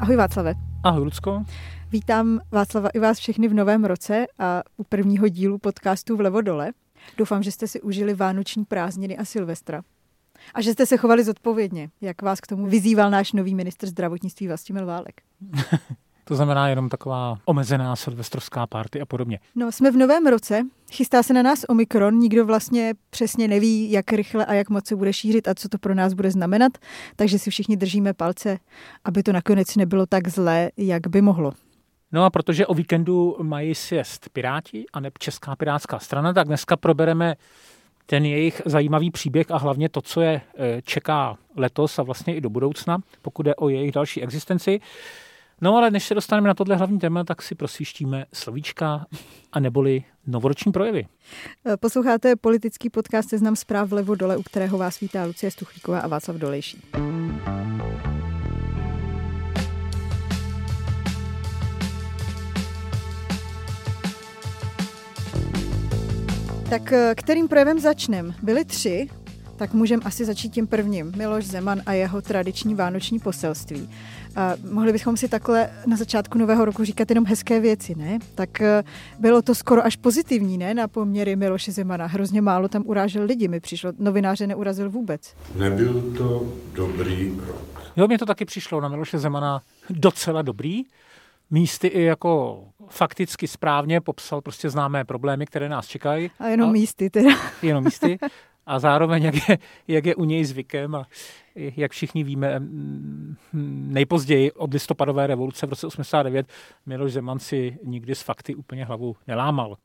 Ahoj Václave. Ahoj Lucko. Vítám Václava i vás všechny v novém roce a u prvního dílu podcastu Vlevo dole. Doufám, že jste si užili vánoční prázdniny a Silvestra. A že jste se chovali zodpovědně, jak vás k tomu vyzýval náš nový ministr zdravotnictví Vlastimil Válek. To znamená jenom taková omezená silvestrovská party a podobně. No, jsme v novém roce, chystá se na nás Omikron, nikdo vlastně přesně neví, jak rychle a jak moc se bude šířit a co to pro nás bude znamenat, takže si všichni držíme palce, aby to nakonec nebylo tak zlé, jak by mohlo. No a protože o víkendu mají sjezd Piráti a ne Česká pirátská strana, tak dneska probereme ten jejich zajímavý příběh a hlavně to, co je eh, čeká letos a vlastně i do budoucna, pokud je o jejich další existenci. No ale než se dostaneme na tohle hlavní téma, tak si prosvištíme slovíčka a neboli novoroční projevy. Posloucháte politický podcast Seznam zpráv vlevo dole, u kterého vás vítá Lucie Stuchlíková a Václav Dolejší. Tak eh, kterým projevem začneme? Byly tři, tak můžeme asi začít tím prvním. Miloš Zeman a jeho tradiční vánoční poselství. A mohli bychom si takhle na začátku nového roku říkat jenom hezké věci, ne? Tak eh, bylo to skoro až pozitivní, ne? Na poměry Miloše Zemana. Hrozně málo tam urážel lidi, mi přišlo. Novináře neurazil vůbec. Nebyl to dobrý rok. Jo, mně to taky přišlo na Miloše Zemana docela dobrý. Místy i jako fakticky správně popsal prostě známé problémy, které nás čekají. A jenom a, místy teda. Jenom místy. A zároveň, jak je, jak je u něj zvykem a jak všichni víme, nejpozději od listopadové revoluce v roce 89 Miloš Zeman si nikdy z fakty úplně hlavu nelámal.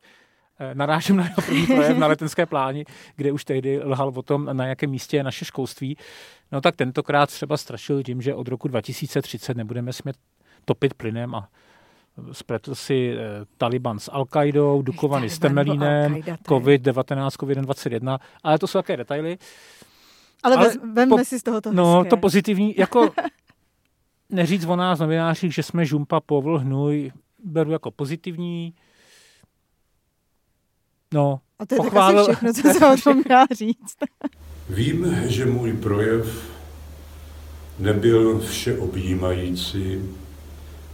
E, narážím na jeho první projev na letenské pláni, kde už tehdy lhal o tom, na jakém místě je naše školství. No tak tentokrát třeba strašil tím, že od roku 2030 nebudeme smět topit plynem a spletl si eh, Taliban s Al-Qaidou, Dukovany s Temelínem, COVID-19, COVID-21, ale to jsou také detaily. Ale, ale vemme po, si z toho to No, hezké. to pozitivní, jako neříct o nás novinářích, že jsme žumpa, povl, hnůj, beru jako pozitivní. No, A to je pochválil... tak asi všechno, co se o tom dá říct. Vím, že můj projev nebyl všeobjímající,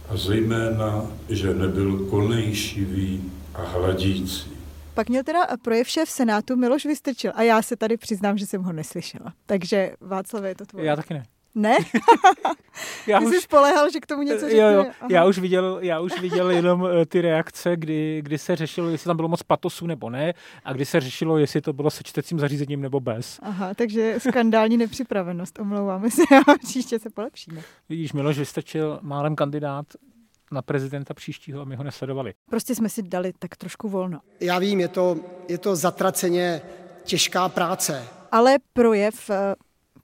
a zejména, že nebyl konejšivý a hladící. Pak měl teda projev šéf Senátu Miloš Vystrčil a já se tady přiznám, že jsem ho neslyšela. Takže Václav, je to tvoje. Já taky ne. Ne? já Ty už, jsi spolehal, že k tomu něco řekne. Jo, jo. Já už viděl, já už viděl jenom uh, ty reakce, kdy, kdy se řešilo, jestli tam bylo moc patosu nebo ne, a kdy se řešilo, jestli to bylo se čtecím zařízením nebo bez. Aha, takže skandální nepřipravenost, omlouváme se, a příště se polepšíme. Vidíš, Miloš vystačil málem kandidát na prezidenta příštího a my ho nesledovali. Prostě jsme si dali tak trošku volno. Já vím, je to, je to zatraceně těžká práce. Ale projev eh,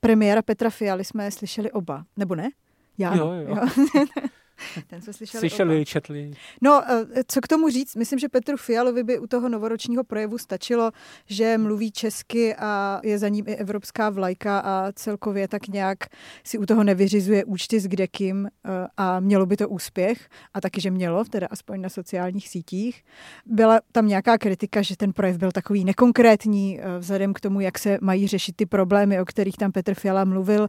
premiéra Petra Fialy jsme slyšeli oba, nebo ne? Já. Jo, jo. jo. Ten jsme slyšeli. Slyšeli, oba. četli. No, eh, co k tomu říct? Myslím, že Petru Fialovi by u toho novoročního projevu stačilo, že mluví česky a je za ním i evropská vlajka a celkově tak nějak si u toho nevyřizuje účty s kdekým eh, a mělo by to úspěch a taky, že mělo, teda aspoň na sociálních sítích. Byla tam nějaká kritika, že ten projev byl takový nekonkrétní eh, vzhledem k tomu, jak se mají řešit ty problémy, o kterých tam Petr Fiala mluvil.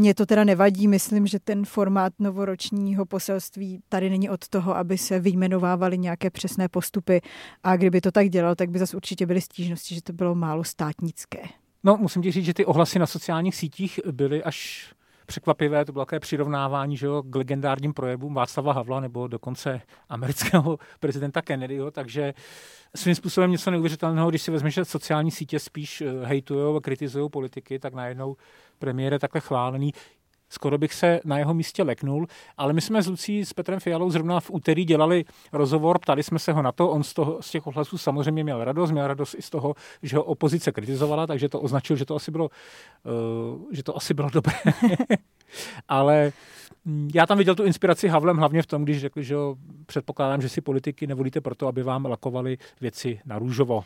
Mně to teda nevadí, myslím, že ten formát novoročního poselství tady není od toho, aby se vyjmenovávaly nějaké přesné postupy a kdyby to tak dělal, tak by zase určitě byly stížnosti, že to bylo málo státnické. No, musím ti říct, že ty ohlasy na sociálních sítích byly až překvapivé, to bylo také přirovnávání že jo, k legendárním projevům Václava Havla nebo dokonce amerického prezidenta Kennedyho, takže svým způsobem něco neuvěřitelného, když si vezmeš, že sociální sítě spíš eh, hejtují a kritizují politiky, tak najednou premiér je takhle chválený. Skoro bych se na jeho místě leknul, ale my jsme s Lucí, s Petrem Fialou zrovna v úterý dělali rozhovor, ptali jsme se ho na to, on z, toho, z těch ohlasů samozřejmě měl radost, měl radost i z toho, že ho opozice kritizovala, takže to označil, že to asi bylo, uh, že to asi bylo dobré. ale mm, já tam viděl tu inspiraci Havlem hlavně v tom, když řekli, že předpokládám, že si politiky nevolíte proto, aby vám lakovali věci na růžovo.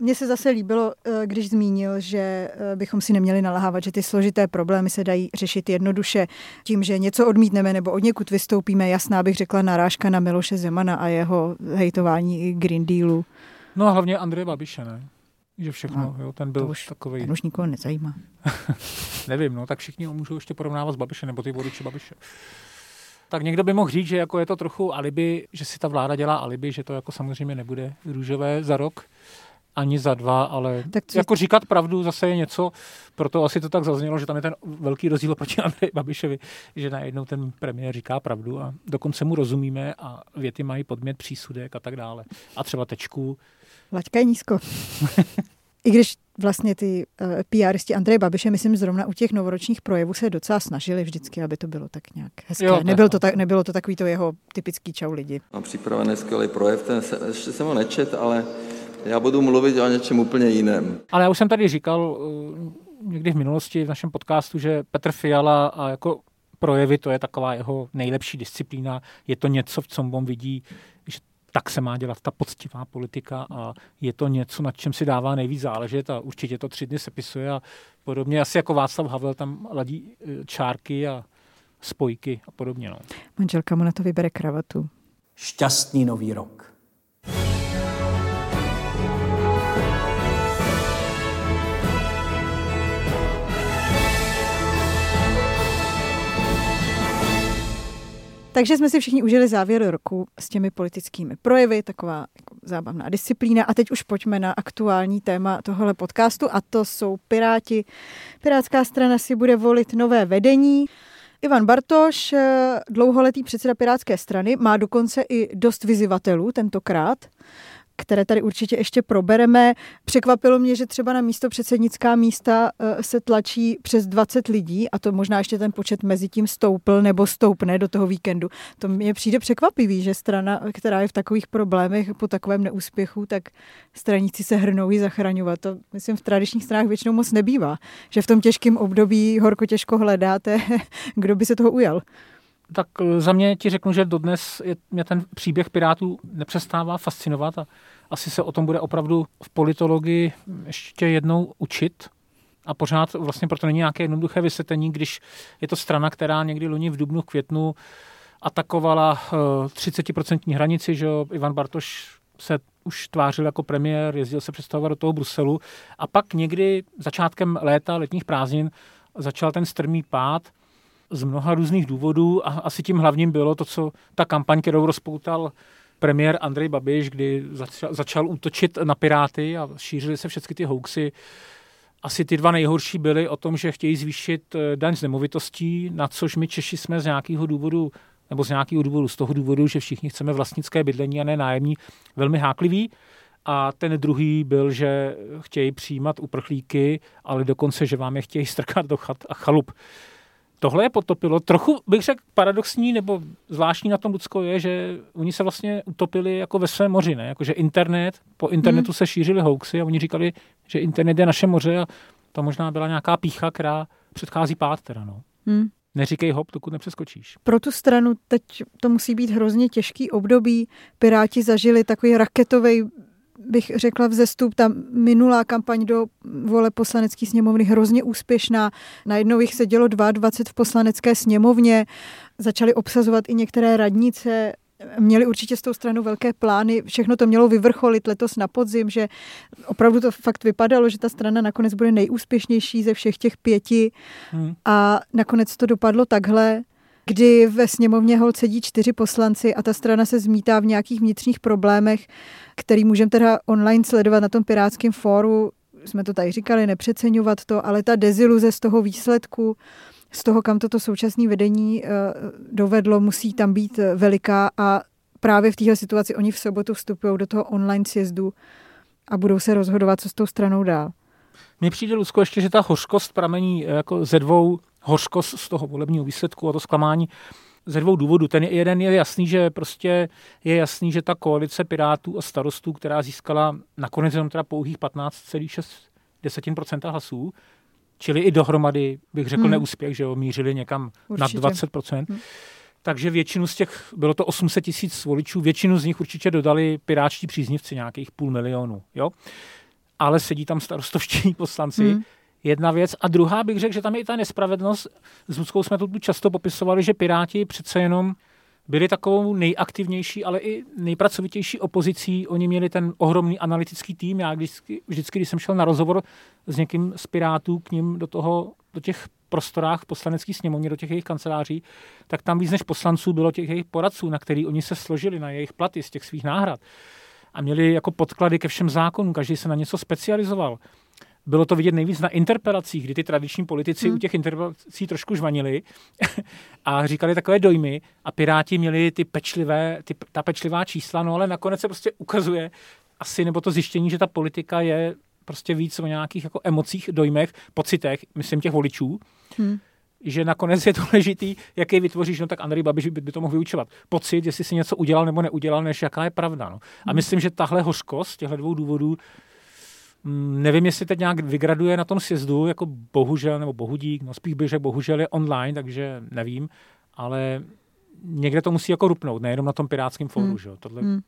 Mně se zase líbilo, eh, když zmínil, že eh, bychom si neměli nalahávat, že ty složité problémy se dají řešit jednoduše tím, že něco odmítneme nebo od někud vystoupíme. Jasná bych řekla narážka na Miloše Zemana a jeho hejtování Green Dealu. No a hlavně Andreje Babiše, ne? že všechno, no, jo, ten byl už, takový. Ten už nikoho nezajímá. Nevím, no, tak všichni ho můžou ještě porovnávat s Babišem, nebo ty voliči Babiše. Tak někdo by mohl říct, že jako je to trochu alibi, že si ta vláda dělá alibi, že to jako samozřejmě nebude růžové za rok ani za dva, ale tak co... jako říkat pravdu zase je něco, proto asi to tak zaznělo, že tam je ten velký rozdíl proti Andreji Babišovi, že najednou ten premiér říká pravdu a dokonce mu rozumíme a věty mají podmět přísudek a tak dále. A třeba tečku. Laťka je nízko. I když vlastně ty uh, PRisti Andreje Babiše, myslím, zrovna u těch novoročních projevů se docela snažili vždycky, aby to bylo tak nějak hezké. Jo, nebylo, to tak, nebylo to takový to jeho typický čau lidi. Mám připravený skvělý projev, ten se, ještě jsem ho nečet, ale já budu mluvit o něčem úplně jiném. Ale já už jsem tady říkal uh, někdy v minulosti v našem podcastu, že Petr Fiala a jako projevy, to je taková jeho nejlepší disciplína. Je to něco, v čem on vidí, že tak se má dělat ta poctivá politika a je to něco, nad čem si dává nejvíc záležet a určitě to tři dny sepisuje a podobně. Asi jako Václav Havel tam ladí e, čárky a spojky a podobně. No. Manželka mu na to vybere kravatu. Šťastný nový rok. Takže jsme si všichni užili závěr roku s těmi politickými projevy, taková jako zábavná disciplína. A teď už pojďme na aktuální téma tohohle podcastu a to jsou Piráti. Pirátská strana si bude volit nové vedení. Ivan Bartoš, dlouholetý předseda Pirátské strany, má dokonce i dost vyzivatelů tentokrát které tady určitě ještě probereme. Překvapilo mě, že třeba na místo předsednická místa eh, se tlačí přes 20 lidí a to možná ještě ten počet mezi tím stoupl nebo stoupne do toho víkendu. To mě přijde překvapivý, že strana, která je v takových problémech po takovém neúspěchu, tak straníci se hrnou ji zachraňovat. To myslím v tradičních stranách většinou moc nebývá, že v tom těžkém období horko těžko hledáte, kdo by se toho ujal tak eh, za mě ti řeknu, že dodnes je, mě ten příběh Pirátů nepřestává fascinovat a asi se o tom bude opravdu v politologii ještě jednou učit. A pořád vlastně proto není nějaké jednoduché vysvětlení, když je to strana, která někdy loni v dubnu, květnu atakovala 30% eh, hranici, že Ivan Bartoš se už tvářil jako premiér, jezdil se představovat do toho Bruselu. A pak někdy začátkem léta, letních prázdnin začal ten strmý pád z mnoha různých důvodů a asi tím hlavním bylo to, co ta kampaň, kterou rozpoutal premiér Andrej Babiš, kdy začal, začal útočit na Piráty a šířily se všechny ty hoaxy. Asi ty dva nejhorší byly o tom, že chtějí zvýšit eh, daň z nemovitostí, na což my Češi jsme z nějakého důvodu nebo z nějakého důvodu, z toho důvodu, že všichni chceme vlastnické bydlení a ne nájemní, velmi háklivý. A ten druhý byl, že chtějí přijímat uprchlíky, ale dokonce, že vám je chtějí strkat do chat a chalup tohle je potopilo. Trochu bych řekl paradoxní nebo zvláštní na tom Lucko je, že oni se vlastně utopili jako ve svém moři, ne? Jako, že internet, po internetu hmm. se šířily hoaxy a oni říkali, že internet je naše moře a to možná byla nějaká pícha, která předchází pád teda, no. Hmm. Neříkej hop, dokud nepřeskočíš. Pro tu stranu teď to musí být hrozně těžký období. Piráti zažili takový raketový bych řekla vzestup, ta minulá kampaň do vole poslanecké sněmovny hrozně úspěšná. Najednou jich se dělo 22 v poslanecké sněmovně, začali obsazovat i některé radnice, měli určitě s tou stranou velké plány, všechno to mělo vyvrcholit letos na podzim, že opravdu to fakt vypadalo, že ta strana nakonec bude nejúspěšnější ze všech těch pěti hmm. a nakonec to dopadlo takhle kdy ve sněmovně hol sedí čtyři poslanci a ta strana se zmítá v nějakých vnitřních problémech, který můžeme teda online sledovat na tom pirátském fóru. Jsme to tady říkali, nepřeceňovat to, ale ta deziluze z toho výsledku, z toho, kam toto současné vedení eh, dovedlo, musí tam být eh, veliká a právě v této situaci oni v sobotu vstupují do toho online sjezdu a budou se rozhodovat, co s tou stranou dál. Mně přijde, Lusko, ještě, že ta hořkost pramení eh, jako ze dvou hořkost z toho volebního výsledku a to zklamání ze dvou důvodů. Ten jeden je jasný, že prostě je jasný, že ta koalice Pirátů a starostů, která získala nakonec jenom teda pouhých 15,6% hlasů, čili i dohromady, bych řekl, hmm. neúspěch, že jo, mířili někam Určitě. na 20%. Hmm. Takže většinu z těch, bylo to 800 tisíc voličů, většinu z nich určitě dodali pirátští příznivci, nějakých půl milionu. Jo? Ale sedí tam starostovští poslanci, hmm jedna věc. A druhá bych řekl, že tam je i ta nespravedlnost. S Ludskou jsme to tu často popisovali, že Piráti přece jenom byli takovou nejaktivnější, ale i nejpracovitější opozicí. Oni měli ten ohromný analytický tým. Já vždycky, vždycky, když jsem šel na rozhovor s někým z Pirátů k ním do, toho, do těch prostorách poslaneckých sněmovně, do těch jejich kanceláří, tak tam víc než poslanců bylo těch jejich poradců, na který oni se složili, na jejich platy z těch svých náhrad. A měli jako podklady ke všem zákonům, každý se na něco specializoval. Bylo to vidět nejvíc na interpelacích, kdy ty tradiční politici hmm. u těch interpelací trošku žvanili a říkali takové dojmy a Piráti měli ty pečlivé, ty, ta pečlivá čísla, no ale nakonec se prostě ukazuje asi, nebo to zjištění, že ta politika je prostě víc o nějakých jako emocích, dojmech, pocitech, myslím těch voličů, hmm. že nakonec je důležitý, jaký vytvoříš, no tak Andrej Babiš by, by to mohl vyučovat. Pocit, jestli si něco udělal nebo neudělal, než jaká je pravda. No. A hmm. myslím, že tahle hořkost těchto dvou důvodů nevím, jestli teď nějak vygraduje na tom sjezdu, jako bohužel, nebo bohudík, no spíš bych řekl, bohužel je online, takže nevím, ale někde to musí jako rupnout, nejenom na tom pirátském fóru, hmm. že? Tohle hmm.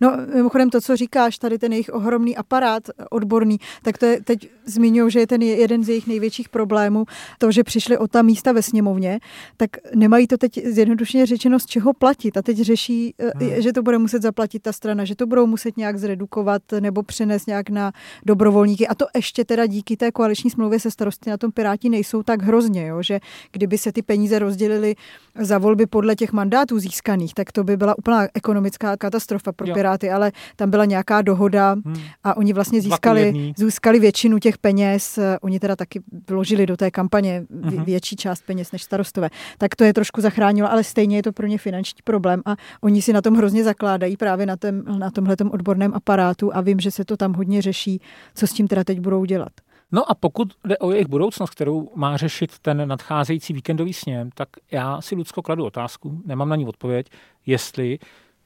No, mimochodem to, co říkáš, tady ten jejich ohromný aparát odborný, tak to je, teď zmiňují, že je ten jeden z jejich největších problémů, to, že přišli o ta místa ve sněmovně, tak nemají to teď zjednodušeně řečeno z čeho platit. A teď řeší, eh, hmm. že to bude muset zaplatit ta strana, že to budou muset nějak zredukovat nebo přenést nějak na dobrovolníky. A to ještě teda díky té koaliční smlouvě se starosty na tom Piráti nejsou tak hrozně, jo? že kdyby se ty peníze rozdělily za volby podle těch mandátů získaných, tak to by byla úplná ekonomická katastrofa pro jo. Piráty, ale tam byla nějaká dohoda hmm. a oni vlastně získali, získali většinu těch peněz. Oni teda taky vložili do té kampaně hmm. větší část peněz než starostové. Tak to je trošku zachránilo, ale stejně je to pro ně finanční problém a oni si na tom hrozně zakládají právě na, tém, na tomhletom odborném aparátu a vím, že se to tam hodně řeší, co s tím teda teď budou dělat. No a pokud jde o jejich budoucnost, kterou má řešit ten nadcházející víkendový sněm, tak já si Lucko kladu otázku, nemám na ní odpověď, jestli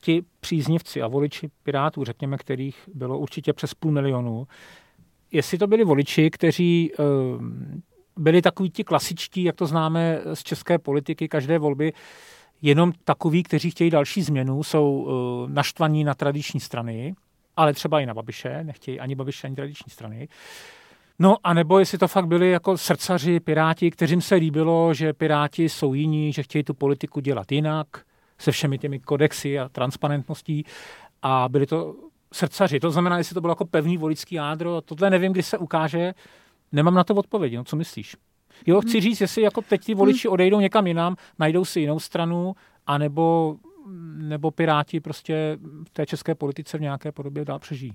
ti příznivci a voliči Pirátů, řekněme, kterých bylo určitě přes půl milionu, jestli to byli voliči, kteří eh, byli takový ti klasičtí, jak to známe z české politiky, každé volby, jenom takoví, kteří chtějí další změnu, jsou eh, naštvaní na tradiční strany, ale třeba i na Babiše, nechtějí ani Babiše, ani tradiční strany. No a nebo jestli to fakt byli jako srdcaři, piráti, kterým se líbilo, že piráti jsou jiní, že chtějí tu politiku dělat jinak, se všemi těmi kodexy a transparentností a byli to srdcaři. To znamená, jestli to bylo jako pevný volický jádro, tohle nevím, kdy se ukáže, nemám na to odpověď, no co myslíš? Jo, chci hmm. říct, jestli jako teď ty voliči hmm. odejdou někam jinam, najdou si jinou stranu, anebo nebo Piráti prostě v té české politice v nějaké podobě dál přežijí.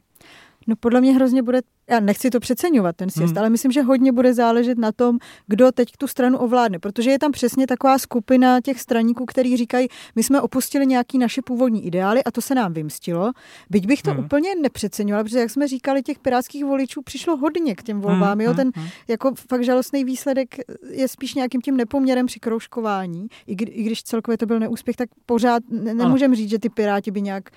No podle mě hrozně bude, já nechci to přeceňovat ten sjezd, hmm. ale myslím, že hodně bude záležet na tom, kdo teď tu stranu ovládne, protože je tam přesně taková skupina těch straníků, který říkají, my jsme opustili nějaký naše původní ideály a to se nám vymstilo. Byť bych to hmm. úplně nepřeceňovala, protože jak jsme říkali, těch pirátských voličů přišlo hodně k těm volbám. Hmm. Jo? Ten hmm. jako fakt žalostný výsledek je spíš nějakým tím nepoměrem při kroužkování. I, kdy, i když celkově to byl neúspěch, tak pořád ne, nemůžeme říct, že ty piráti by nějak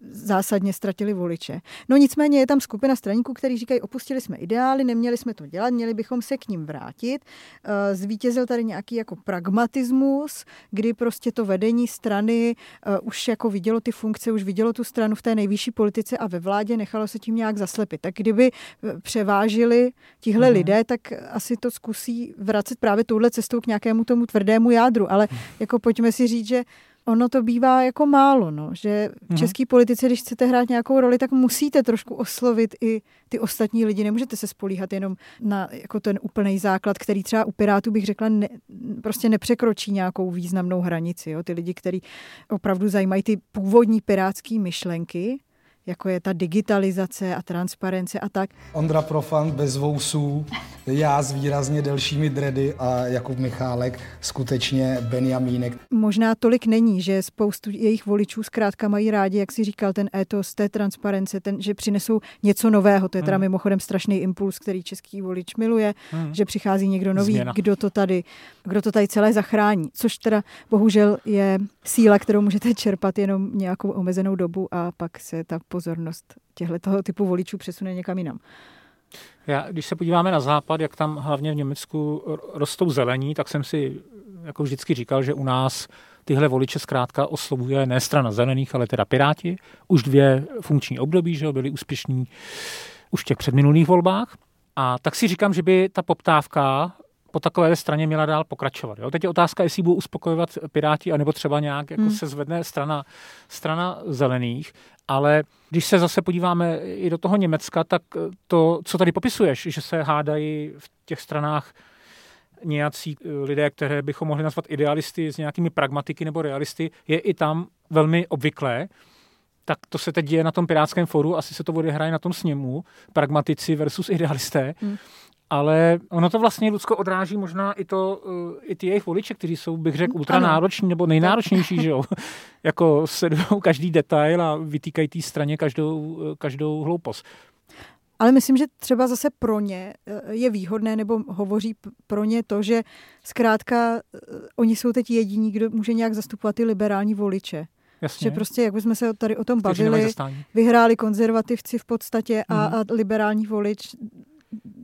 zásadně ztratili voliče. No nicméně je tam skupina straníků, kteří říkají, opustili jsme ideály, neměli jsme to dělat, měli bychom se k ním vrátit. Eh, zvítězil tady nějaký jako pragmatismus, kdy prostě to vedení strany eh, už jako vidělo ty funkce, už vidělo tu stranu v té nejvyšší politice a ve vládě nechalo se tím nějak zaslepit. Tak kdyby eh, převážili tihle mm. lidé, tak asi to zkusí vracet právě touhle cestou k nějakému tomu tvrdému jádru. Ale mhm. jako pojďme si říct, že ono to bývá jako málo, no, že v mhm. české politice, když chcete hrát nějakou roli, tak musíte trošku oslovit i ty ostatní lidi. Nemůžete se spolíhat jenom na jako ten úplný základ, který třeba u Pirátů bych řekla ne, prostě nepřekročí nějakou významnou hranici. Jo? Ty lidi, kteří opravdu zajímají ty původní pirátské myšlenky, jako je ta digitalizace a transparence a tak. Ondra Profant bez vousů, já s výrazně delšími dredy a Jakub Michálek skutečně Benjamínek. Možná tolik není, že spoustu jejich voličů zkrátka mají rádi, jak si říkal, ten étos té transparence, ten, že přinesou něco nového. To je teda hmm. mimochodem strašný impuls, který český volič miluje, hmm. že přichází někdo nový, kdo to tady, kdo to tady celé zachrání. Což teda bohužel je síla, kterou můžete čerpat jenom nějakou omezenou dobu a pak se ta pozornost těchto typu voličů přesune někam jinam. Já, když se podíváme na západ, jak tam hlavně v Německu rostou zelení, tak jsem si jako vždycky říkal, že u nás tyhle voliče zkrátka oslovuje ne strana zelených, ale teda Piráti. Už dvě funkční období, že byli úspěšní už v těch předminulých volbách. A tak si říkám, že by ta poptávka po takové straně měla dál pokračovat. Jo? Teď je otázka, jestli budou uspokojovat Piráti, anebo třeba nějak jako hmm. se zvedne strana, strana zelených. Ale když se zase podíváme i do toho Německa, tak to, co tady popisuješ, že se hádají v těch stranách nějací lidé, které bychom mohli nazvat idealisty s nějakými pragmatiky nebo realisty, je i tam velmi obvyklé tak to se teď děje na tom Pirátském foru, asi se to odehraje na tom sněmu, pragmatici versus idealisté. Hmm. Ale ono to vlastně, Lucko, odráží možná i, to, eh, i ty jejich voliče, kteří jsou, bych řekl, ultranároční nebo nejnáročnější, že jo? jako sledují každý detail a vytýkají té straně každou, eh, každou hloupost. Ale myslím, že třeba zase pro ně eh, je výhodné, nebo hovoří pro ně to, že zkrátka oni jsou teď jediní, kdo může nějak zastupovat ty liberální voliče. Jasně. Že prostě, jak jsme se tady o tom bavili, vyhráli konzervativci v podstatě a, mm. a liberální volič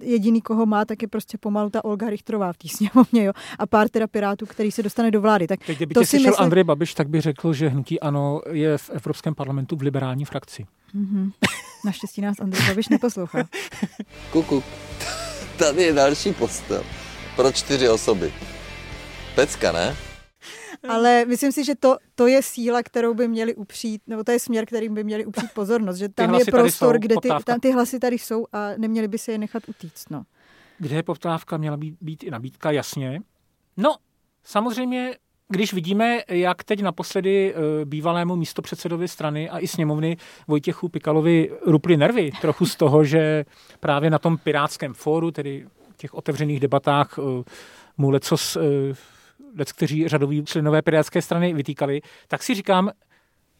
jediný, koho má, tak je prostě pomalu ta Olga Richtrová v té sněmovně, jo. A pár teda pirátů, který se dostane do vlády. Tak Teď, kdyby to tě si myslím... Andrej Babiš, tak by řekl, že hnutí ANO je v Evropském parlamentu v liberální frakci. Mm-hmm. Naštěstí nás Andrej Babiš neposlouchá. Kuku, tady je další postel pro čtyři osoby. Pecka, ne? Ale myslím si, že to, to je síla, kterou by měli upřít, nebo to je směr, kterým by měli upřít pozornost, že tam je prostor, kde ty, tam ty hlasy tady jsou a neměli by se je nechat utíct. No. Kde je poptávka, měla být, být i nabídka, jasně. No, samozřejmě když vidíme, jak teď naposledy eh, bývalému místopředsedovi strany a i sněmovny Vojtěchu Pikalovi ruply nervy trochu z toho, že právě na tom pirátském fóru, tedy těch otevřených debatách, eh, mu lecos eh, lec, kteří řadoví členové Pirátské strany vytýkali, tak si říkám,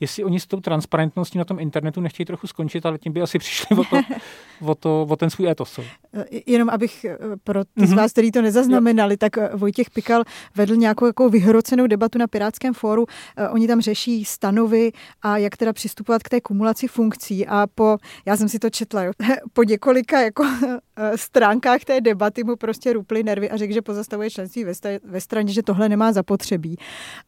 jestli oni s tou transparentností na tom internetu nechtějí trochu skončit, ale tím by asi přišli o, to, o, to, o ten svůj etos. Jenom abych eh, pro ty mm-hmm. z mhm. vás, kteří to nezaznamenali, tak eh, Vojtěch Pikal vedl nějakou jako vyhrocenou debatu na Pirátském fóru. Eh, oni tam řeší stanovy a jak teda přistupovat k té kumulaci funkcí a po, já jsem si to četla, jo, po několika jako stránkách té debaty mu prostě ruply nervy a řekl, že pozastavuje členství ve, ve straně, že tohle nemá zapotřebí.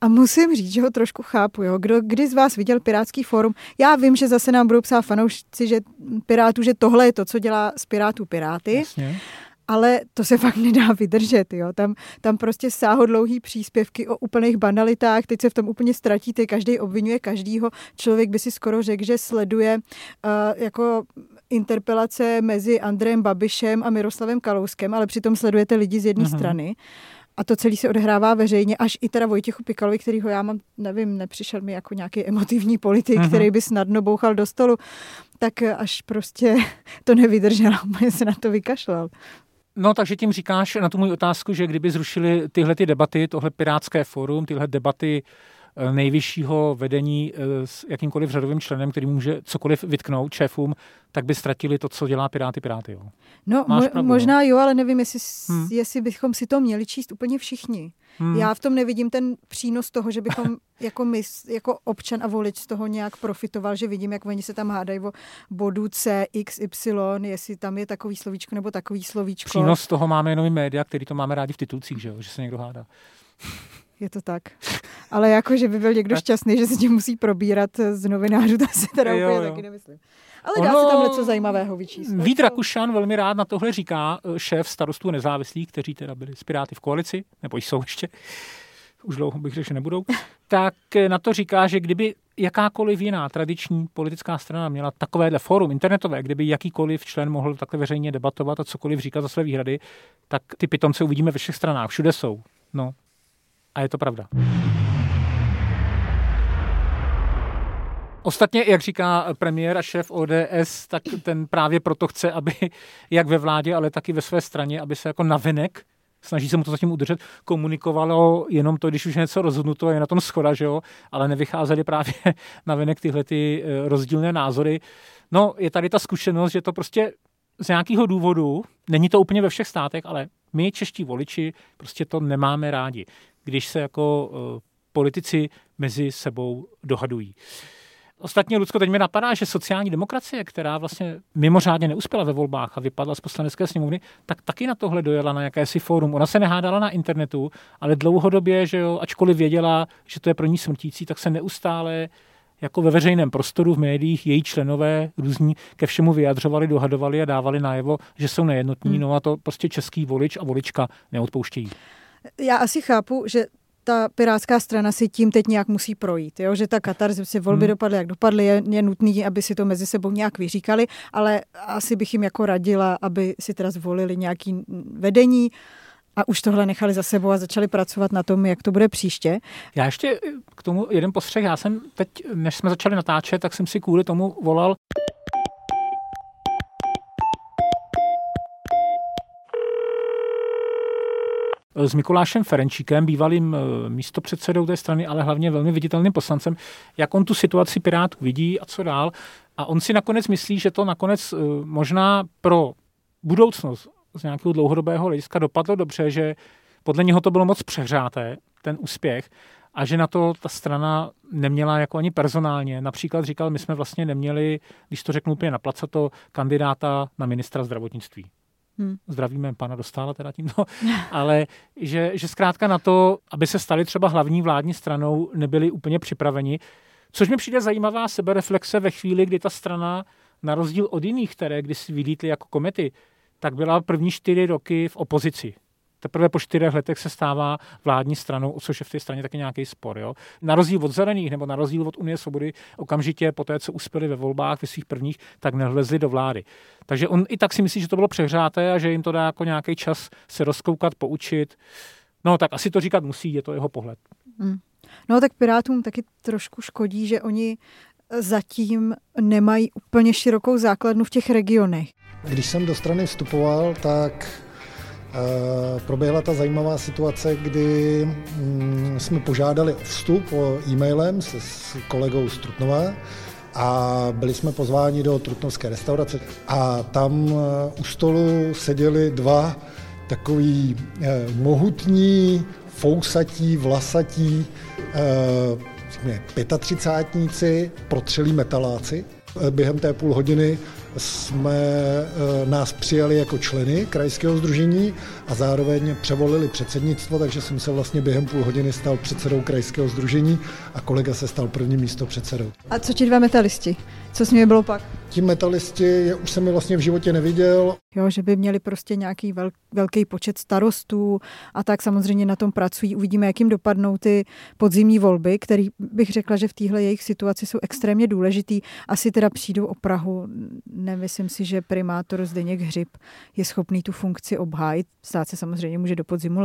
A musím říct, že ho trošku chápu. Jo. Kdo kdy z vás viděl Pirátský fórum? Já vím, že zase nám budou psát fanoušci, že Pirátů, že tohle je to, co dělá z Pirátů Piráty. Jasně. Ale to se fakt nedá vydržet. Jo. Tam, tam prostě sáhodlouhý příspěvky o úplných banalitách, teď se v tom úplně ztratíte, každý obvinuje každýho. Člověk by si skoro řekl, že sleduje uh, jako interpelace mezi Andrejem Babišem a Miroslavem Kalouskem, ale přitom sledujete lidi z jedné uh-huh. strany. A to celé se odehrává veřejně, až i teda Vojtěchu Pikalovi, kterýho já mám, nevím, nepřišel mi jako nějaký emotivní politik, uh-huh. který by snadno bouchal do stolu, tak až prostě to nevydržel a úplně se na to vykašlal. No, takže tím říkáš na tu můj otázku, že kdyby zrušili tyhle ty debaty, tohle pirátské fórum, tyhle debaty nejvyššího vedení eh, s jakýmkoliv řadovým členem, který může cokoliv vytknout šéfům, tak by ztratili to, co dělá Piráty Piráty. Jo. No, mo- pravdu, možná no? jo, ale nevím, jestli, hmm. jestli bychom si to měli číst úplně všichni. Hmm. Já v tom nevidím ten přínos toho, že bychom jako my, jako občan a volič z toho nějak profitoval, že vidím, jak oni se tam hádají o bodu C, X, Y, jestli tam je takový slovíčko nebo takový slovíčko. Přínos toho máme jenom média, který to máme rádi v titulcích, že, jo? že se někdo hádá. Je to tak. Ale jako, že by byl někdo šťastný, že se tím musí probírat z novinářů, to si teda jo, úplně jo. taky nemyslím. Ale dá ono, se tam něco zajímavého vyčíst. Vít Rakušan velmi rád na tohle říká eh, šéf starostů nezávislých, kteří teda byli s Piráty v koalici, nebo jsou ještě, už dlouho bych řekl, že nebudou, tak eh, na to říká, že kdyby jakákoliv jiná tradiční politická strana měla takovéhle fórum internetové, kdyby jakýkoliv člen mohl takhle veřejně debatovat a cokoliv říkat za své výhrady, tak ty pitomce uvidíme ve všech stranách, všude jsou. No, a je to pravda. Ostatně, jak říká premiér a šéf ODS, tak ten právě proto chce, aby jak ve vládě, ale taky ve své straně, aby se jako navenek snaží se mu to zatím udržet, komunikovalo jenom to, když už je něco rozhodnuto, je na tom schoda, že jo, ale nevycházely právě na venek tyhle ty eh, rozdílné názory. No, je tady ta zkušenost, že to prostě z nějakého důvodu, není to úplně ve všech státech, ale my, čeští voliči, prostě to nemáme rádi když se jako uh, politici mezi sebou dohadují. Ostatně, Lucko, teď mi napadá, že sociální demokracie, která vlastně mimořádně neuspěla ve volbách a vypadla z poslanecké sněmovny, tak taky na tohle dojela na jakési fórum. Ona se nehádala na internetu, ale dlouhodobě, že jo, ačkoliv věděla, že to je pro ní smrtící, tak se neustále jako ve veřejném prostoru, v médiích, její členové různí ke všemu vyjadřovali, dohadovali a dávali najevo, že jsou nejednotní, hmm. no a to prostě český volič a volička neodpouštějí. Já asi chápu, že ta pirátská strana si tím teď nějak musí projít, jo? že ta katarze si volby hmm. dopadly, jak dopadly, je, je nutný, aby si to mezi sebou nějak vyříkali, ale asi bych jim jako radila, aby si teda zvolili nějaký vedení, a už tohle nechali za sebou a začali pracovat na tom, jak to bude příště. Já ještě k tomu jeden postřeh. Já jsem teď, než jsme začali natáčet, tak jsem si kvůli tomu volal s Mikulášem Ferenčíkem, bývalým eh, místopředsedou té strany, ale hlavně velmi viditelným poslancem, jak on tu situaci Pirátů vidí a co dál. A on si nakonec myslí, že to nakonec eh, možná pro budoucnost z nějakého dlouhodobého hlediska dopadlo dobře, že podle něho to bylo moc přehřáté, ten úspěch, a že na to ta strana neměla jako ani personálně. Například říkal, my jsme vlastně neměli, když to řeknu úplně na to kandidáta na ministra zdravotnictví. Hmm. Zdravíme pana Dostála teda tímto, ale že, že zkrátka na to, aby se stali třeba hlavní vládní stranou, nebyli úplně připraveni. Což mi přijde zajímavá sebereflexe ve chvíli, kdy ta strana, na rozdíl od jiných, které když vylítly jako komety, tak byla první čtyři roky v opozici. Teprve po čtyřech letech se stává vládní stranou, o což je v té straně taky nějaký spor. Jo? Na rozdíl od zelených nebo na rozdíl od Unie svobody, okamžitě po té, co uspěli ve volbách ve svých prvních, tak nevlezli do vlády. Takže on i tak si myslí, že to bylo přehřáté a že jim to dá jako nějaký čas se rozkoukat, poučit. No tak asi to říkat musí, je to jeho pohled. Hmm. No tak Pirátům taky trošku škodí, že oni zatím nemají úplně širokou základnu v těch regionech. Když jsem do strany vstupoval, tak proběhla ta zajímavá situace, kdy um, jsme požádali o vstup e-mailem s, kolegou z Trutnova a byli jsme pozváni do Trutnovské restaurace a tam uh, u stolu seděli dva takový uh, mohutní, fousatí, vlasatí, uh, 35 protřelí metaláci. Během té půl hodiny jsme eh, nás přijali jako členy krajského združení a zároveň převolili předsednictvo, takže jsem se vlastně během půl hodiny stal předsedou krajského združení a kolega se stal prvním místo předsedou. A co ti dva metalisti? Co s nimi bylo pak? Ti metalisti je, už jsem mi vlastně v životě neviděl. Jo, že by měli prostě nějaký vel, velký počet starostů a tak samozřejmě na tom pracují. Uvidíme, jak jim dopadnou ty podzimní volby, které bych řekla, že v téhle jejich situaci jsou extrémně důležitý. Asi teda přijdou o Prahu. Nemyslím si, že primátor Zdeněk Hřib je schopný tu funkci obhájit. Stát se samozřejmě může do podzimu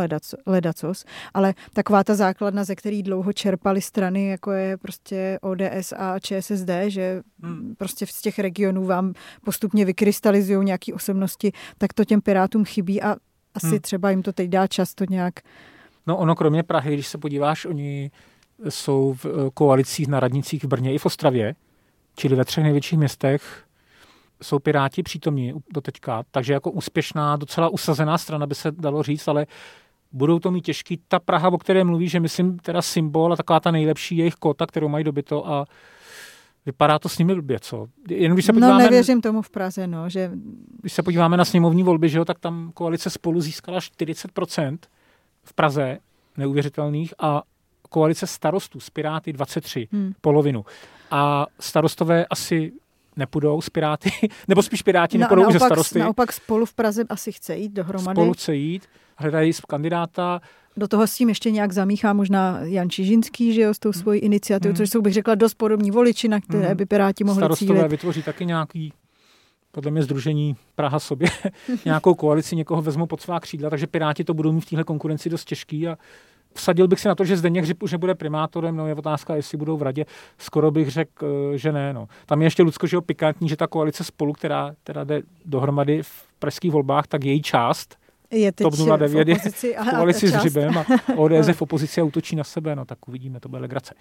ledacos, ale taková ta základna, ze který dlouho čerpali strany, jako je prostě ODS a ČSSD, že hmm. prostě z těch regionů vám postupně vykrystalizují nějaké osobnosti, tak to těm pirátům chybí a asi hmm. třeba jim to teď dá často nějak. No ono kromě Prahy, když se podíváš, oni jsou v eh, koalicích na radnicích v Brně i v Ostravě, čili ve třech největších městech jsou Piráti přítomní do teďka, takže jako úspěšná, docela usazená strana by se dalo říct, ale budou to mít těžký. Ta Praha, o které mluví, že myslím teda symbol a taková ta nejlepší jejich kota, kterou mají dobyto a vypadá to s nimi blbě, co? Jen když se no, podíváme, no nevěřím tomu v Praze, no, že... Když se podíváme na sněmovní volby, že jo, tak tam koalice spolu získala 40% v Praze, neuvěřitelných, a koalice starostů z Piráty 23, hmm. polovinu. A starostové asi nepůjdou z Piráty, nebo spíš Piráti no, nepůjdou ze starosty. Naopak spolu v Praze asi chce jít dohromady. Spolu chce jít, hledají kandidáta. Do toho s tím ještě nějak zamíchá možná Jan Čižinský, že jo, s tou svojí iniciativou, hmm. což jsou, bych řekla, dost podobní voliči, na které hmm. by Piráti mohli Starostové cílit. vytvoří taky nějaký podle mě združení Praha sobě nějakou koalici, někoho vezmou pod svá křídla, takže Piráti to budou mít v téhle konkurenci dost těžký a vsadil bych si na to, že Zdeněk Hřib už nebude primátorem, no je otázka, jestli budou v radě. Skoro bych řekl, eh, že ne. No. Tam je ještě Lucko, že jo, pikantní, že ta koalice spolu, která teda jde dohromady v pražských volbách, tak její část je teď TOP 09 je v koalici s Hřibem a ODS v opozici a útočí na sebe, no tak uvidíme, to bude legrace.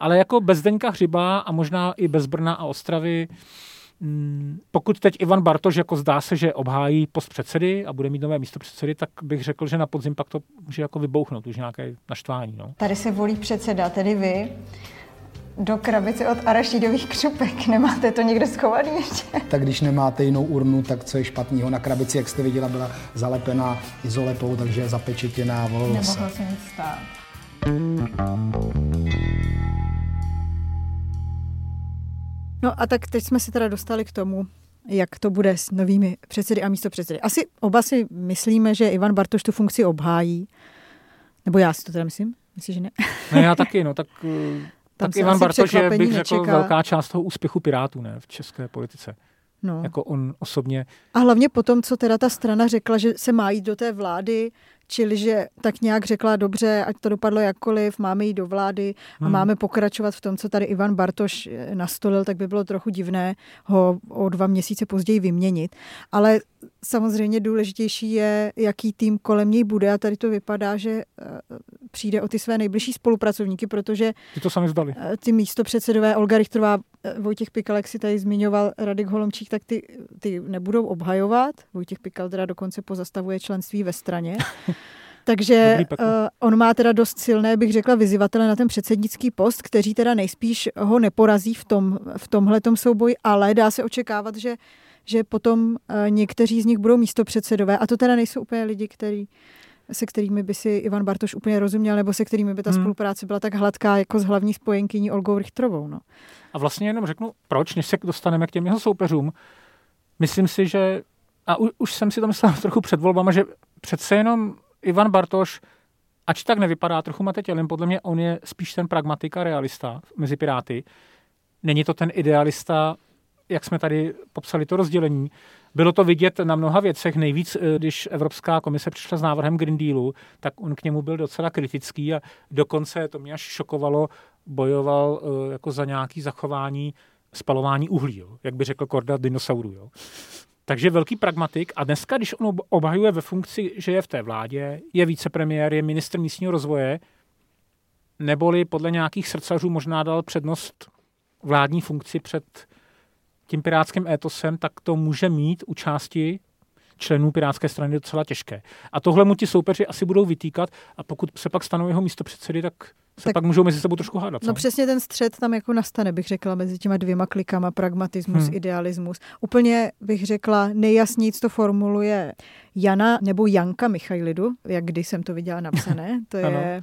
Ale jako bez Zdeňka Hřiba a možná i bez Brna a Ostravy, pokud teď Ivan Bartoš jako zdá se, že obhájí post předsedy a bude mít nové místo předsedy, tak bych řekl, že na podzim pak to může jako vybouchnout, už nějaké naštvání. No. Tady se volí předseda, tedy vy do krabice od arašidových křupek. Nemáte to někde schovaný ještě? Tak když nemáte jinou urnu, tak co je špatného? Na krabici, jak jste viděla, byla zalepená izolepou, takže je zapečetěná, volilo Nemohlo se nic stát. No a tak teď jsme se teda dostali k tomu, jak to bude s novými předsedy a místo předsedy. Asi oba si myslíme, že Ivan Bartoš tu funkci obhájí. Nebo já si to teda myslím. Myslíš, že ne? No já taky, no tak, tak Ivan Bartoš je, bych řekl, nečeká. velká část toho úspěchu Pirátů ne, v české politice. No. Jako on osobně. A hlavně potom, co teda ta strana řekla, že se má jít do té vlády, Čili, že tak nějak řekla, dobře, ať to dopadlo jakkoliv, máme jít do vlády a hmm. máme pokračovat v tom, co tady Ivan Bartoš eh, nastolil, tak by bylo trochu divné ho o dva měsíce později vyměnit. Ale samozřejmě důležitější je, jaký tým kolem něj bude a tady to vypadá, že eh, přijde o ty své nejbližší spolupracovníky, protože ty to sami vzdali. Eh, ty místo předsedové Olga Richterová, Vojtěch Pikal, jak si tady zmiňoval Radek Holomčík, tak ty, ty nebudou obhajovat. Vojtěch Pikal teda dokonce pozastavuje členství ve straně. Takže uh, on má teda dost silné, bych řekla, vyzývatele na ten předsednický post, kteří teda nejspíš ho neporazí v, tom, v tomhletom souboji, ale dá se očekávat, že, že potom uh, někteří z nich budou místo předsedové. A to teda nejsou úplně lidi, který, se kterými by si Ivan Bartoš úplně rozuměl, nebo se kterými by ta hmm. spolupráce byla tak hladká jako s hlavní spojenkyní Olgou Richtrovou. No. A vlastně jenom řeknu, proč, než se dostaneme k těm jeho soupeřům. Myslím si, že, a u, už jsem si to myslel trochu před volbama, že přece jenom Ivan Bartoš, ač tak nevypadá trochu matetělem, podle mě on je spíš ten pragmatik a realista mezi Piráty. Není to ten idealista, jak jsme tady popsali to rozdělení. Bylo to vidět na mnoha věcech. Nejvíc, eh, když Evropská komise přišla s návrhem Green Dealu, tak on k němu byl docela kritický a dokonce to mě až šokovalo, bojoval eh, jako za nějaký zachování spalování uhlí, jo? jak by řekl Korda dinosaurů. Jo? Takže velký pragmatik a dneska, když on obhajuje ve funkci, že je v té vládě, je vicepremiér, je ministr místního rozvoje, neboli podle nějakých srdcařů možná dal přednost vládní funkci před tím pirátským étosem, tak to může mít u části členů Pirátské strany docela těžké. A tohle mu ti soupeři asi budou vytýkat a pokud se pak stanou jeho místo předsedy, tak se tak, pak můžou mezi sebou trošku hádat. No přesně ten střed tam jako nastane, bych řekla, mezi těma dvěma klikama, pragmatismus, hmm. idealismus. Úplně bych řekla, nejjasnějíc to formuluje Jana nebo Janka Michajlidu, jak když jsem to viděla napsané. To je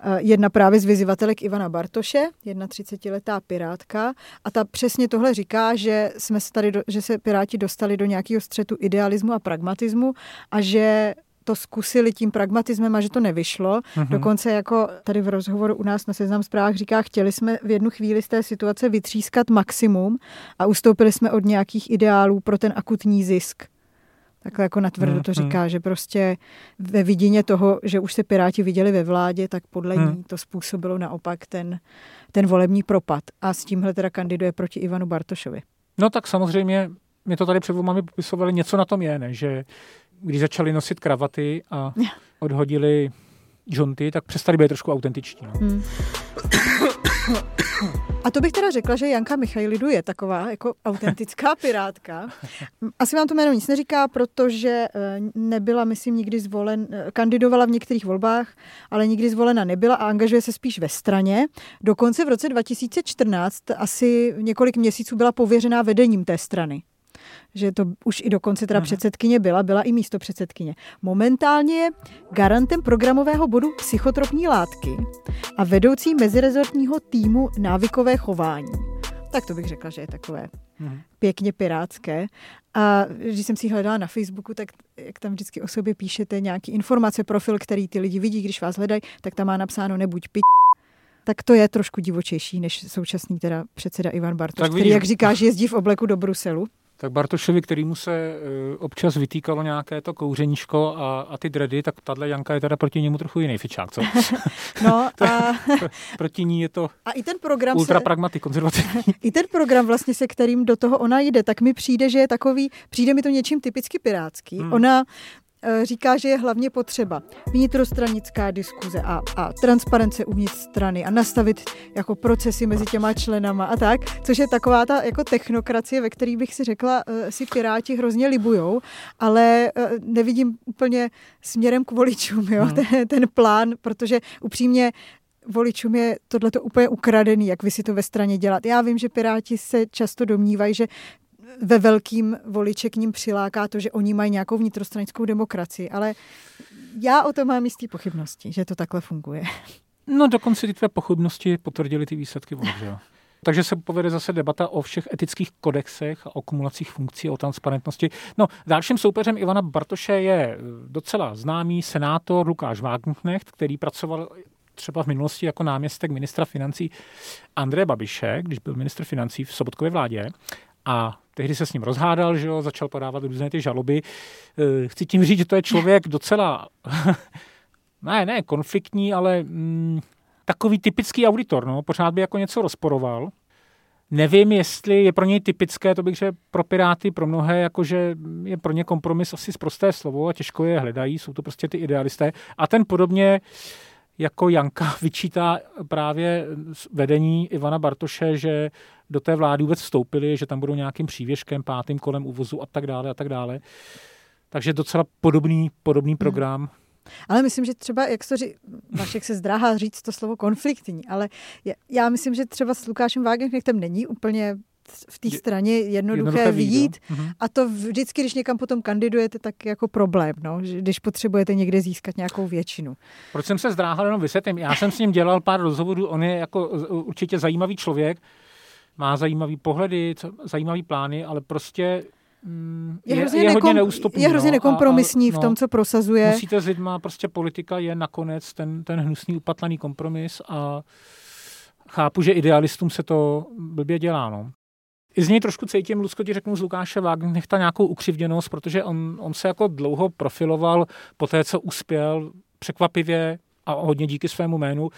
eh, jedna právě z vyzývatelek Ivana Bartoše, jedna 30-letá pirátka. A ta přesně tohle říká, že, jsme se tady do, že se piráti dostali do nějakého střetu idealismu a pragmatismu a že to zkusili tím pragmatismem a že to nevyšlo. Mm-hmm. Dokonce jako tady v rozhovoru u nás na Seznam zprávách říká, chtěli jsme v jednu chvíli z té situace vytřískat maximum a ustoupili jsme od nějakých ideálů pro ten akutní zisk. Takhle jako natvrdo to mhm. říká, že prostě ve vidině toho, že už se Piráti viděli ve vládě, tak podle hmm. ní to způsobilo naopak ten, ten volební propad. A s tímhle teda kandiduje proti Ivanu Bartošovi. No tak samozřejmě, my to tady před volbami popisovali, něco na tom je, ne? že když začali nosit kravaty a odhodili žonty, tak přestali být trošku autentiční. No. Hmm. A to bych teda řekla, že Janka Michailidu je taková jako autentická pirátka. Asi vám to jméno nic neříká, protože eh, nebyla, myslím, nikdy zvolen, eh, kandidovala v některých volbách, ale nikdy zvolena nebyla a angažuje se spíš ve straně. Dokonce v roce 2014 asi několik měsíců byla pověřená vedením té strany že to už i dokonce teda předsedkyně byla, byla i místo předsedkyně. Momentálně je garantem programového bodu psychotropní látky a vedoucí mezirezortního týmu návykové chování. Tak to bych řekla, že je takové hmm. pěkně pirátské. A když jsem si hledala na Facebooku, tak jak tam vždycky o sobě píšete nějaký informace, profil, který ty lidi vidí, když vás hledají, tak tam má napsáno nebuď pít tak to je trošku divočejší než současný teda předseda Ivan Bartoš, který, jak říkáš, jezdí v obleku do Bruselu. Tak Bartošovi, kterýmu se uh, občas vytýkalo nějaké to kouřeníčko a, a ty dredy, tak tahle Janka je teda proti němu trochu jiný fičák, co? no a... proti ní je to a i ten program ultra se... pragmatik, konzervativní. I ten program vlastně, se kterým do toho ona jde, tak mi přijde, že je takový, přijde mi to něčím typicky pirátský. Hmm. Ona Eh, říká, že je hlavně potřeba vnitrostranická diskuze a, a transparence uvnitř strany a nastavit jako procesy mezi těma členama a tak, což je taková ta jako technokracie, ve které bych si řekla, eh, si Piráti hrozně libujou, ale eh, nevidím úplně směrem k voličům jo, hmm. ten, ten plán, protože upřímně voličům je tohleto úplně ukradený, jak vy si to ve straně dělat. Já vím, že Piráti se často domnívají, že ve velkým voliče k ním přiláká to, že oni mají nějakou vnitrostranickou demokracii, ale já o tom mám jistý pochybnosti, že to takhle funguje. No dokonce ty tvé pochybnosti potvrdily ty výsledky voleb? Takže se povede zase debata o všech etických kodexech a o kumulacích funkcí, o transparentnosti. No, dalším soupeřem Ivana Bartoše je docela známý senátor Lukáš Wagenknecht, který pracoval třeba v minulosti jako náměstek ministra financí Andreje Babiše, když byl ministr financí v Sobotkově vládě. A tehdy se s ním rozhádal, že jo, začal podávat různé ty žaloby. Eh, chci tím říct, že to je člověk docela, ne, ne konfliktní, ale mm, takový typický auditor, no, pořád by jako něco rozporoval. Nevím, jestli je pro něj typické, to bych řekl pro Piráty, pro mnohé, jakože je pro ně kompromis asi zprosté slovo a těžko je hledají, jsou to prostě ty idealisté. A ten podobně jako Janka vyčítá právě vedení Ivana Bartoše, že do té vlády vůbec vstoupili, že tam budou nějakým přívěškem, pátým kolem uvozu a tak dále a tak dále. Takže docela podobný, podobný hmm. program. Hmm. Ale myslím, že třeba, jak to ří, Vašek se zdráhá říct to slovo konfliktní, ale já myslím, že třeba s Lukášem Wagenknechtem není úplně v té straně jednoduché, jednoduché vyjít. Mhm. A to vždycky, když někam potom kandidujete, tak jako problém, no, když potřebujete někde získat nějakou většinu. Proč jsem se zdráhal, jenom vysvětlím. Já jsem s ním dělal pár rozhovorů, on je jako určitě zajímavý člověk, má zajímavý pohledy, zajímavý plány, ale prostě mm, je, je, hrozně, je, hodně neústupný, je hrozně no, nekompromisní a, a, v tom, no, co prosazuje. Musíte s lidma, prostě politika je nakonec ten, ten hnusný upatlaný kompromis a chápu, že idealistům se to blbě dělá. No. I z něj trošku cítím, Lucko ti řeknu z Lukáše Wagnechta nějakou ukřivděnost, protože on, on se jako dlouho profiloval po té, co uspěl překvapivě a hodně díky svému jménu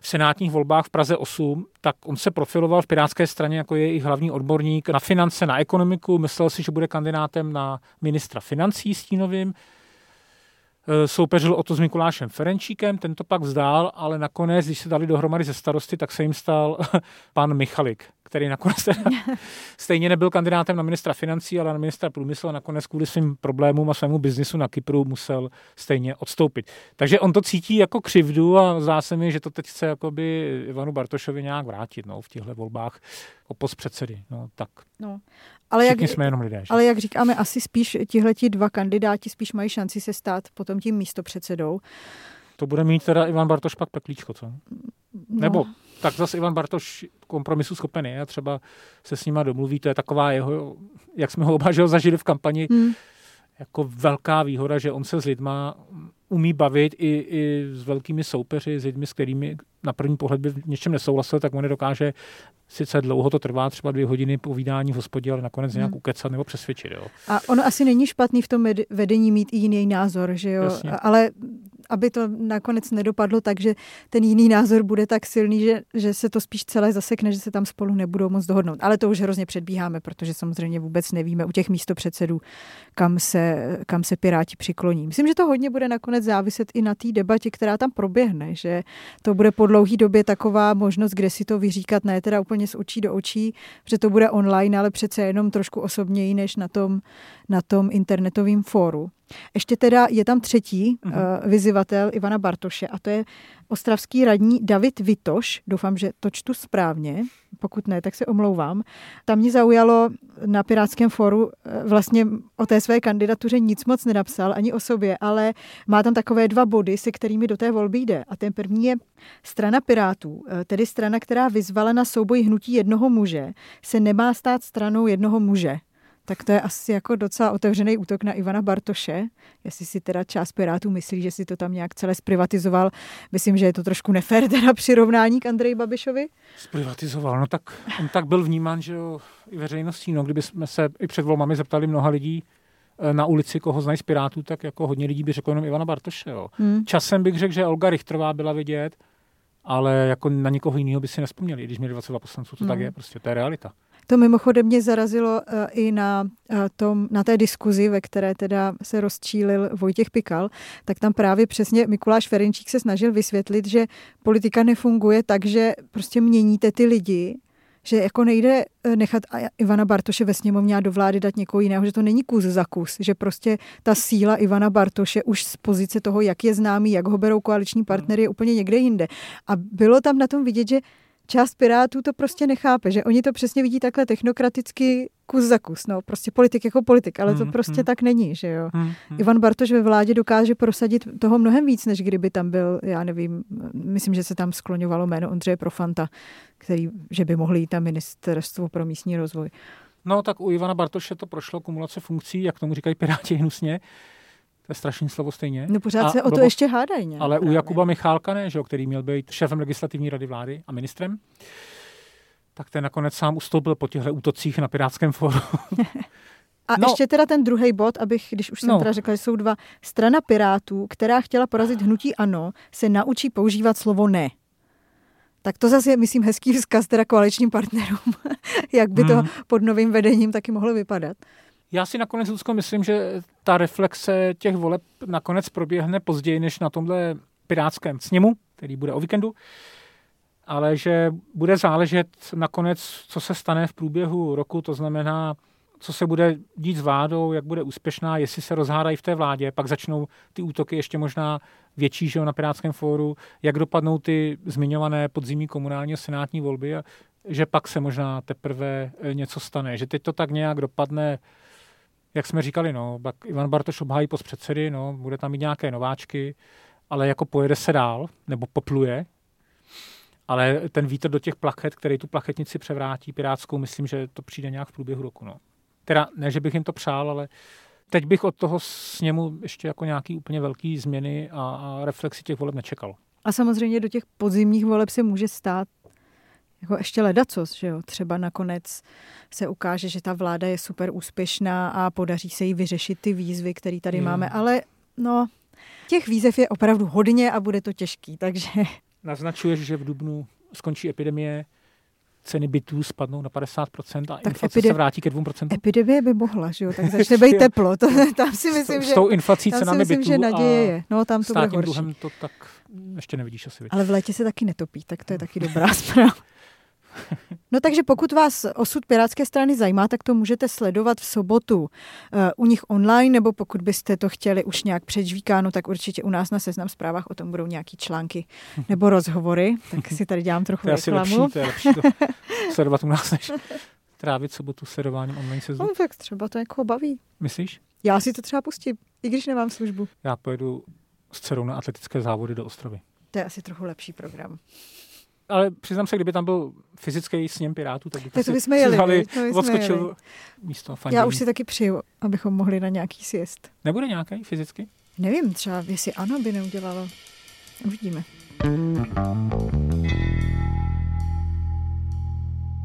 v senátních volbách v Praze 8, tak on se profiloval v Pirátské straně jako je i hlavní odborník na finance, na ekonomiku. Myslel si, že bude kandidátem na ministra financí stínovým. E, soupeřil o to s Mikulášem Ferenčíkem, ten to pak vzdál, ale nakonec, když se dali dohromady ze starosty, tak se jim stal pan Michalik, který nakonec teda stejně nebyl kandidátem na ministra financí, ale na ministra průmyslu a nakonec kvůli svým problémům a svému biznisu na Kypru musel stejně odstoupit. Takže on to cítí jako křivdu a zdá se mi, že to teď chce jakoby Ivanu Bartošovi nějak vrátit no, v těchto volbách o post předsedy. No, tak. No. Ale jak, jsme jenom lidé. Že? Ale jak říkáme, asi spíš tihleti dva kandidáti spíš mají šanci se stát potom tím místopředsedou. To bude mít teda Ivan Bartoš pak peklíčko, co? No. Nebo tak zase Ivan Bartoš kompromisu schopen je a třeba se s nima domluví, to je taková jeho, jak jsme ho oba zažili v kampani, hmm. jako velká výhoda, že on se s lidma umí bavit i, i s velkými soupeři, s lidmi, s kterými na první pohled by v něčem nesouhlasil, tak on dokáže, sice dlouho to trvá, třeba dvě hodiny povídání v hospodě, ale nakonec nějak hmm. ukecat nebo přesvědčit. Jo. A ono asi není špatný v tom vedení mít i jiný názor, že jo? Jasně. Ale aby to nakonec nedopadlo tak, že ten jiný názor bude tak silný, že, že se to spíš celé zasekne, že se tam spolu nebudou moc dohodnout. Ale to už hrozně předbíháme, protože samozřejmě vůbec nevíme u těch místopředsedů, kam se, kam se Piráti přikloní. Myslím, že to hodně bude nakonec záviset i na té debatě, která tam proběhne, že to bude po dlouhé době taková možnost, kde si to vyříkat, ne teda úplně z očí do očí, že to bude online, ale přece jenom trošku osobněji než na tom, na tom internetovém fóru. Ještě teda je tam třetí uh, vyzivatel Ivana Bartoše a to je ostravský radní David Vitoš. Doufám, že to čtu správně. Pokud ne, tak se omlouvám. Tam mě zaujalo na Pirátském fóru, eh, vlastně o té své kandidatuře nic moc nenapsal, ani o sobě, ale má tam takové dva body, se kterými do té volby jde. A ten první je strana Pirátů, eh, tedy strana, která vyzvala na souboj hnutí jednoho muže, se nemá stát stranou jednoho muže tak to je asi jako docela otevřený útok na Ivana Bartoše. Jestli si teda část Pirátů myslí, že si to tam nějak celé zprivatizoval, myslím, že je to trošku nefér teda přirovnání k Andreji Babišovi. Zprivatizoval, no tak on tak byl vnímán, že jo, i veřejností, no kdyby jsme se i před volbami zeptali mnoha lidí, eh, na ulici, koho znají z Pirátů, tak jako hodně lidí by řeklo jenom Ivana Bartoše. Jo. Hmm. Časem bych řekl, že Olga Richtrová byla vidět, ale jako na nikoho jiného by si nespomněli, když měli 22 poslanců, to hmm. tak je, prostě to je realita. To mimochodem mě zarazilo uh, i na, uh, tom, na té diskuzi, ve které teda se rozčílil Vojtěch Pikal, tak tam právě přesně Mikuláš Ferenčík se snažil vysvětlit, že politika nefunguje tak, že prostě měníte ty lidi, že jako nejde eh, nechat Ivana Bartoše ve sněmovně a do vlády dát někoho jiného, že to není kus za kus, že prostě ta síla Ivana Bartoše už z pozice toho, jak je známý, jak ho berou koaliční partnery, je úplně někde jinde. A bylo tam na tom vidět, že část Pirátů to prostě nechápe, že oni to přesně vidí takhle technokraticky kus za kus, no, prostě politik jako politik, ale to Hmm, prostě hmm. tak není, že jo. Hmm, hmm. Ivan Bartoš ve vládě dokáže prosadit toho mnohem víc, než kdyby tam byl, já nevím, myslím, že se tam skloňovalo jméno Ondřeje Profanta, který, že by mohl jít na ministerstvo pro místní rozvoj. No tak u Ivana Bartoše to prošlo kumulace funkcí, jak tomu říkají Piráti hnusně. To je strašný slovo stejně. No pořád A se o to ještě hádají. nějak Ale u právě. Jakuba Michálka ne, že jo, který měl být šéfem legislativní rady vlády a ministrem, tak ten nakonec sám ustoupil po těchto útocích na Pirátském fóru. A No. ještě teda ten druhý bod, abych, když už jsem No. teda řekla, že jsou dva. Strana Pirátů, která chtěla porazit hnutí ANO, se naučí používat slovo ne. Tak to zase je, myslím, hezký vzkaz teda koaličním partnerům, jak by to Hmm. pod novým vedením taky mohlo vypadat. Já si nakonec, Lucko, myslím, že ta reflexe těch voleb nakonec proběhne později než na tomhle pirátském sněmu, který bude o víkendu, ale že bude záležet nakonec, co se stane v průběhu roku, to znamená, co se bude dít s vládou, jak bude úspěšná, jestli se rozhádají v té vládě, pak začnou ty útoky ještě možná větší že na Pirátském fóru, jak dopadnou ty zmiňované podzimní komunální a senátní volby a že pak se možná teprve eh, něco stane. Že teď to tak nějak dopadne jak jsme říkali, no, pak Ivan Bartoš obhájí post předsedy, no, bude tam mít nějaké nováčky, ale jako pojede se dál, nebo popluje, ale ten vítr do těch plachet, který tu plachetnici převrátí pirátskou, myslím, že to přijde nějak v průběhu roku, no. Teda ne, že bych jim to přál, ale teď bych od toho sněmu ještě jako nějaký úplně velký změny a, a reflexi těch voleb nečekal. A samozřejmě do těch podzimních voleb se může stát jako ještě ledacos, že jo. Třeba nakonec se ukáže, že ta vláda je super úspěšná a podaří se jí vyřešit ty výzvy, které tady Jo. máme. Ale no, těch výzev je opravdu hodně a bude to těžký, takže Naznačuješ, že v Dubnu skončí epidemie, ceny bytů spadnou na 50% a Tak inflace epide- se vrátí ke 2%? epidemie by mohla, že jo, tak začne být teplo. To, tam si myslím, s, že, s tou inflací tam cenami myslím, bytů že naděje a je. No, tam to bude horší. to tak ještě nevidíš asi. viď? Ale v létě se taky netopí, tak to je taky dobrá zpráva. No takže pokud vás osud Pirátské strany zajímá, tak to můžete sledovat v sobotu uh, u nich online, nebo pokud byste to chtěli už nějak předžvíkáno, tak určitě u nás na Seznam zprávách o tom budou nějaký články nebo rozhovory. Tak si tady dělám trochu To je asi reklamu. lepší, to je lepší to sledovat u nás, než trávit sobotu sledováním online seznamu. No, tak třeba to jako baví. Myslíš? Já si to třeba pustím, i když nemám službu. Já pojedu s dcerou na atletické závody do Ostravy. To je asi trochu lepší program. Ale přiznám se, kdyby tam byl fyzický sněm Pirátů, tak by Tak to bychom jeli, viď? to bychom odskočil jeli. místo fandění. Já už si taky přiju, abychom mohli na nějaký siest. Nebude nějaký fyzicky? Nevím, třeba jestli ano by neudělalo. Uvidíme.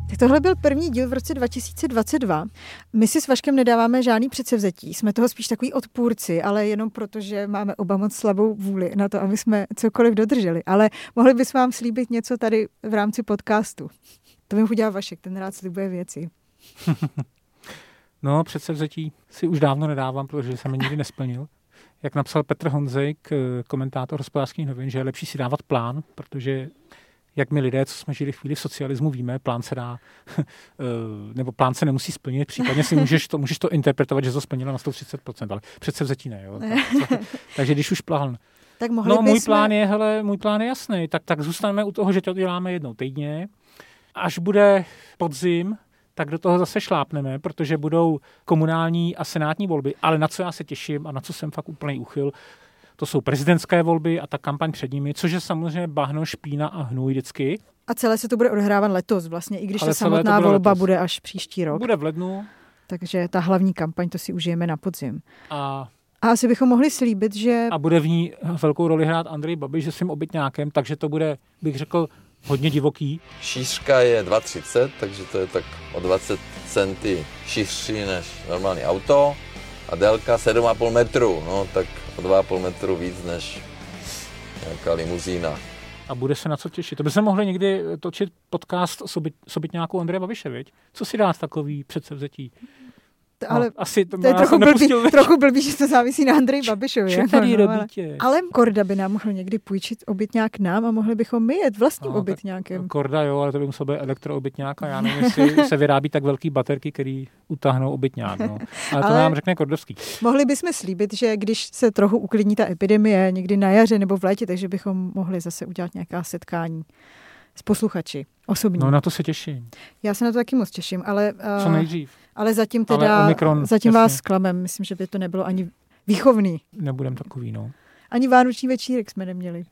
Tak tohle byl první díl v roce 2022. My si s Vaškem nedáváme žádný předsevzetí. Jsme toho spíš takový odpůrci, ale jenom proto, že máme oba moc slabou vůli na to, aby jsme cokoliv dodrželi. Ale mohli bychom vám slíbit něco tady v rámci podcastu. To mi udělal Vašek, ten rád slibuje věci. No, předsevzetí si už dávno nedávám, protože jsem je nikdy nesplnil. Jak napsal Petr Honzejk, eh, komentátor hospodářských novin, že je lepší si dávat plán, protože jak my lidé, co jsme žili chvíli v socialismu, víme, plán se dá, eh, nebo plán se nemusí splnit, případně si můžeš to, můžeš to interpretovat, že to splnilo na 130%, ale předsevzetí ne. Jo? Tak, takže když už plán. Tak mohli No, můj bychom... plán je, hele, můj plán je jasný, tak, tak zůstaneme u toho, že to děláme jednou týdně. Až bude podzim, tak do toho zase šlápneme, protože budou komunální a senátní volby, ale na co já se těším a na co jsem fakt úplný uchyl, to jsou prezidentské volby a ta kampaň před nimi, což je samozřejmě bahno, špína a hnůj vždycky. A celé se to bude odhrávat letos vlastně, i když Ale ta samotná bude volba letos. bude až příští rok. Bude v lednu Takže ta hlavní kampaň, to si užijeme na podzim. a, A asi bychom mohli slíbit, že a bude v ní velkou roli hrát Andrej Babiš se svým obytňákem, takže to bude, bych řekl, hodně divoký. Šířka je 2,30, takže to je tak o 20 centy šířší než normální auto a délka 7,5 metru, no tak o 2,5 metru víc než nějaká limuzína. A bude se na co těšit. To by se mohli někdy točit podcast sobě, sobytňáku Andreje Babiše, viď? Co si dát takový předsevzetí? T- ale no, asi to, to je trochu blbý, trochu blbý, že to závisí na Andreji Babišovi. Čo jako, no, ale, ale Korda by nám mohl někdy půjčit obytňák nám a mohli bychom my jet vlastním No, obytňákem. Korda, jo, ale to by musel být elektroobytňák a já nevím, jestli se vyrábí tak velký baterky, který utáhnou obytňák. No. Ale to Ale- nám řekne Kordovský. Mohli bychom slíbit, že když se trochu uklidní ta epidemie někdy na jaře nebo v létě, takže bychom mohli zase udělat nějaká setkání s posluchači osobní. No na to se těším. Já se na to taky moc těším, ale... Uh, Co nejdřív. Ale zatím teda, ale Omikron, zatím jasně. vás klamem. Myslím, že by to nebylo ani výchovný. Nebudem takový, no. Ani vánoční večírek jsme neměli.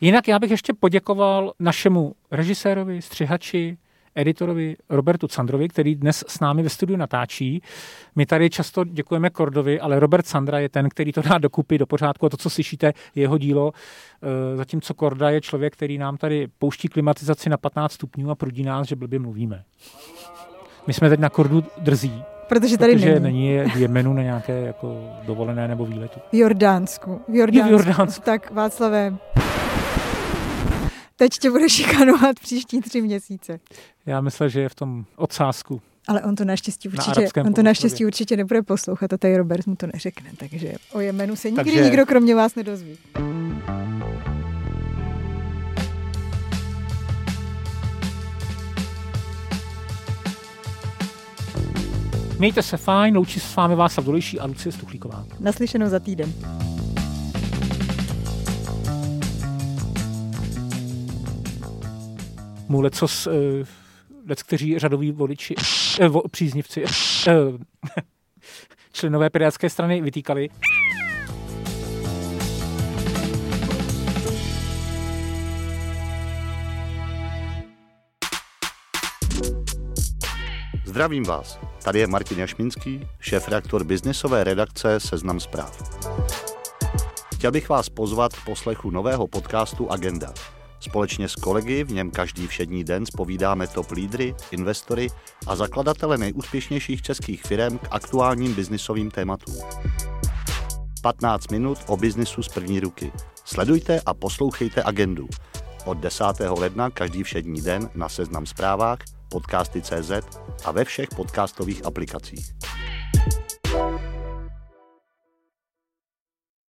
Jinak já bych ještě poděkoval našemu režisérovi, střihači, editorovi Robertu Candrovi, který dnes s námi ve studiu natáčí. My tady často děkujeme Kordovi, ale Robert Sandra je ten, který to dá dokupy do pořádku a to, co slyšíte, je jeho dílo. E, zatímco Korda je člověk, který nám tady pouští klimatizaci na 15 stupňů a prudí nás, že blbě mluvíme. My jsme teď na Kordu drzí, Protože tady protože není. není v Jemenu na nějaké jako dovolené nebo výletu. V Jordánsku. V Jo, Jordánsku. v Jordánsku. Tak Václavé, teď tě bude šikanovat příští tři měsíce. Já myslím, že je v tom odsázku. Ale on to naštěstí Na určitě, arabském on to naštěstí určitě nebude poslouchat a tady Robert mu to neřekne, takže o Jemenu se nikdy Takže- nikdo kromě vás nedozví. Mějte se fajn, loučí se s vámi Václav Dolejší a Lucie Stuchlíková. Naslyšenou za týden. Mu lecos, uh, lec, kteří řadoví voliči, uh, vo, příznivci, uh, členové pirátské strany vytýkali. Zdravím vás. Tady je Martin Jašminský, šéf-redaktor biznisové redakce Seznam zpráv. Chtěl bych vás pozvat k poslechu nového podcastu Agenda. Společně s kolegy v něm každý všední den spovídáme top lídry, investory a zakladatele nejúspěšnějších českých firm k aktuálním biznisovým tématům. 15 minut o biznisu z první ruky. Sledujte a poslouchejte Agendu. Od 10. ledna každý všední den na Seznam zprávách, podcasty.cz a ve všech podcastových aplikacích.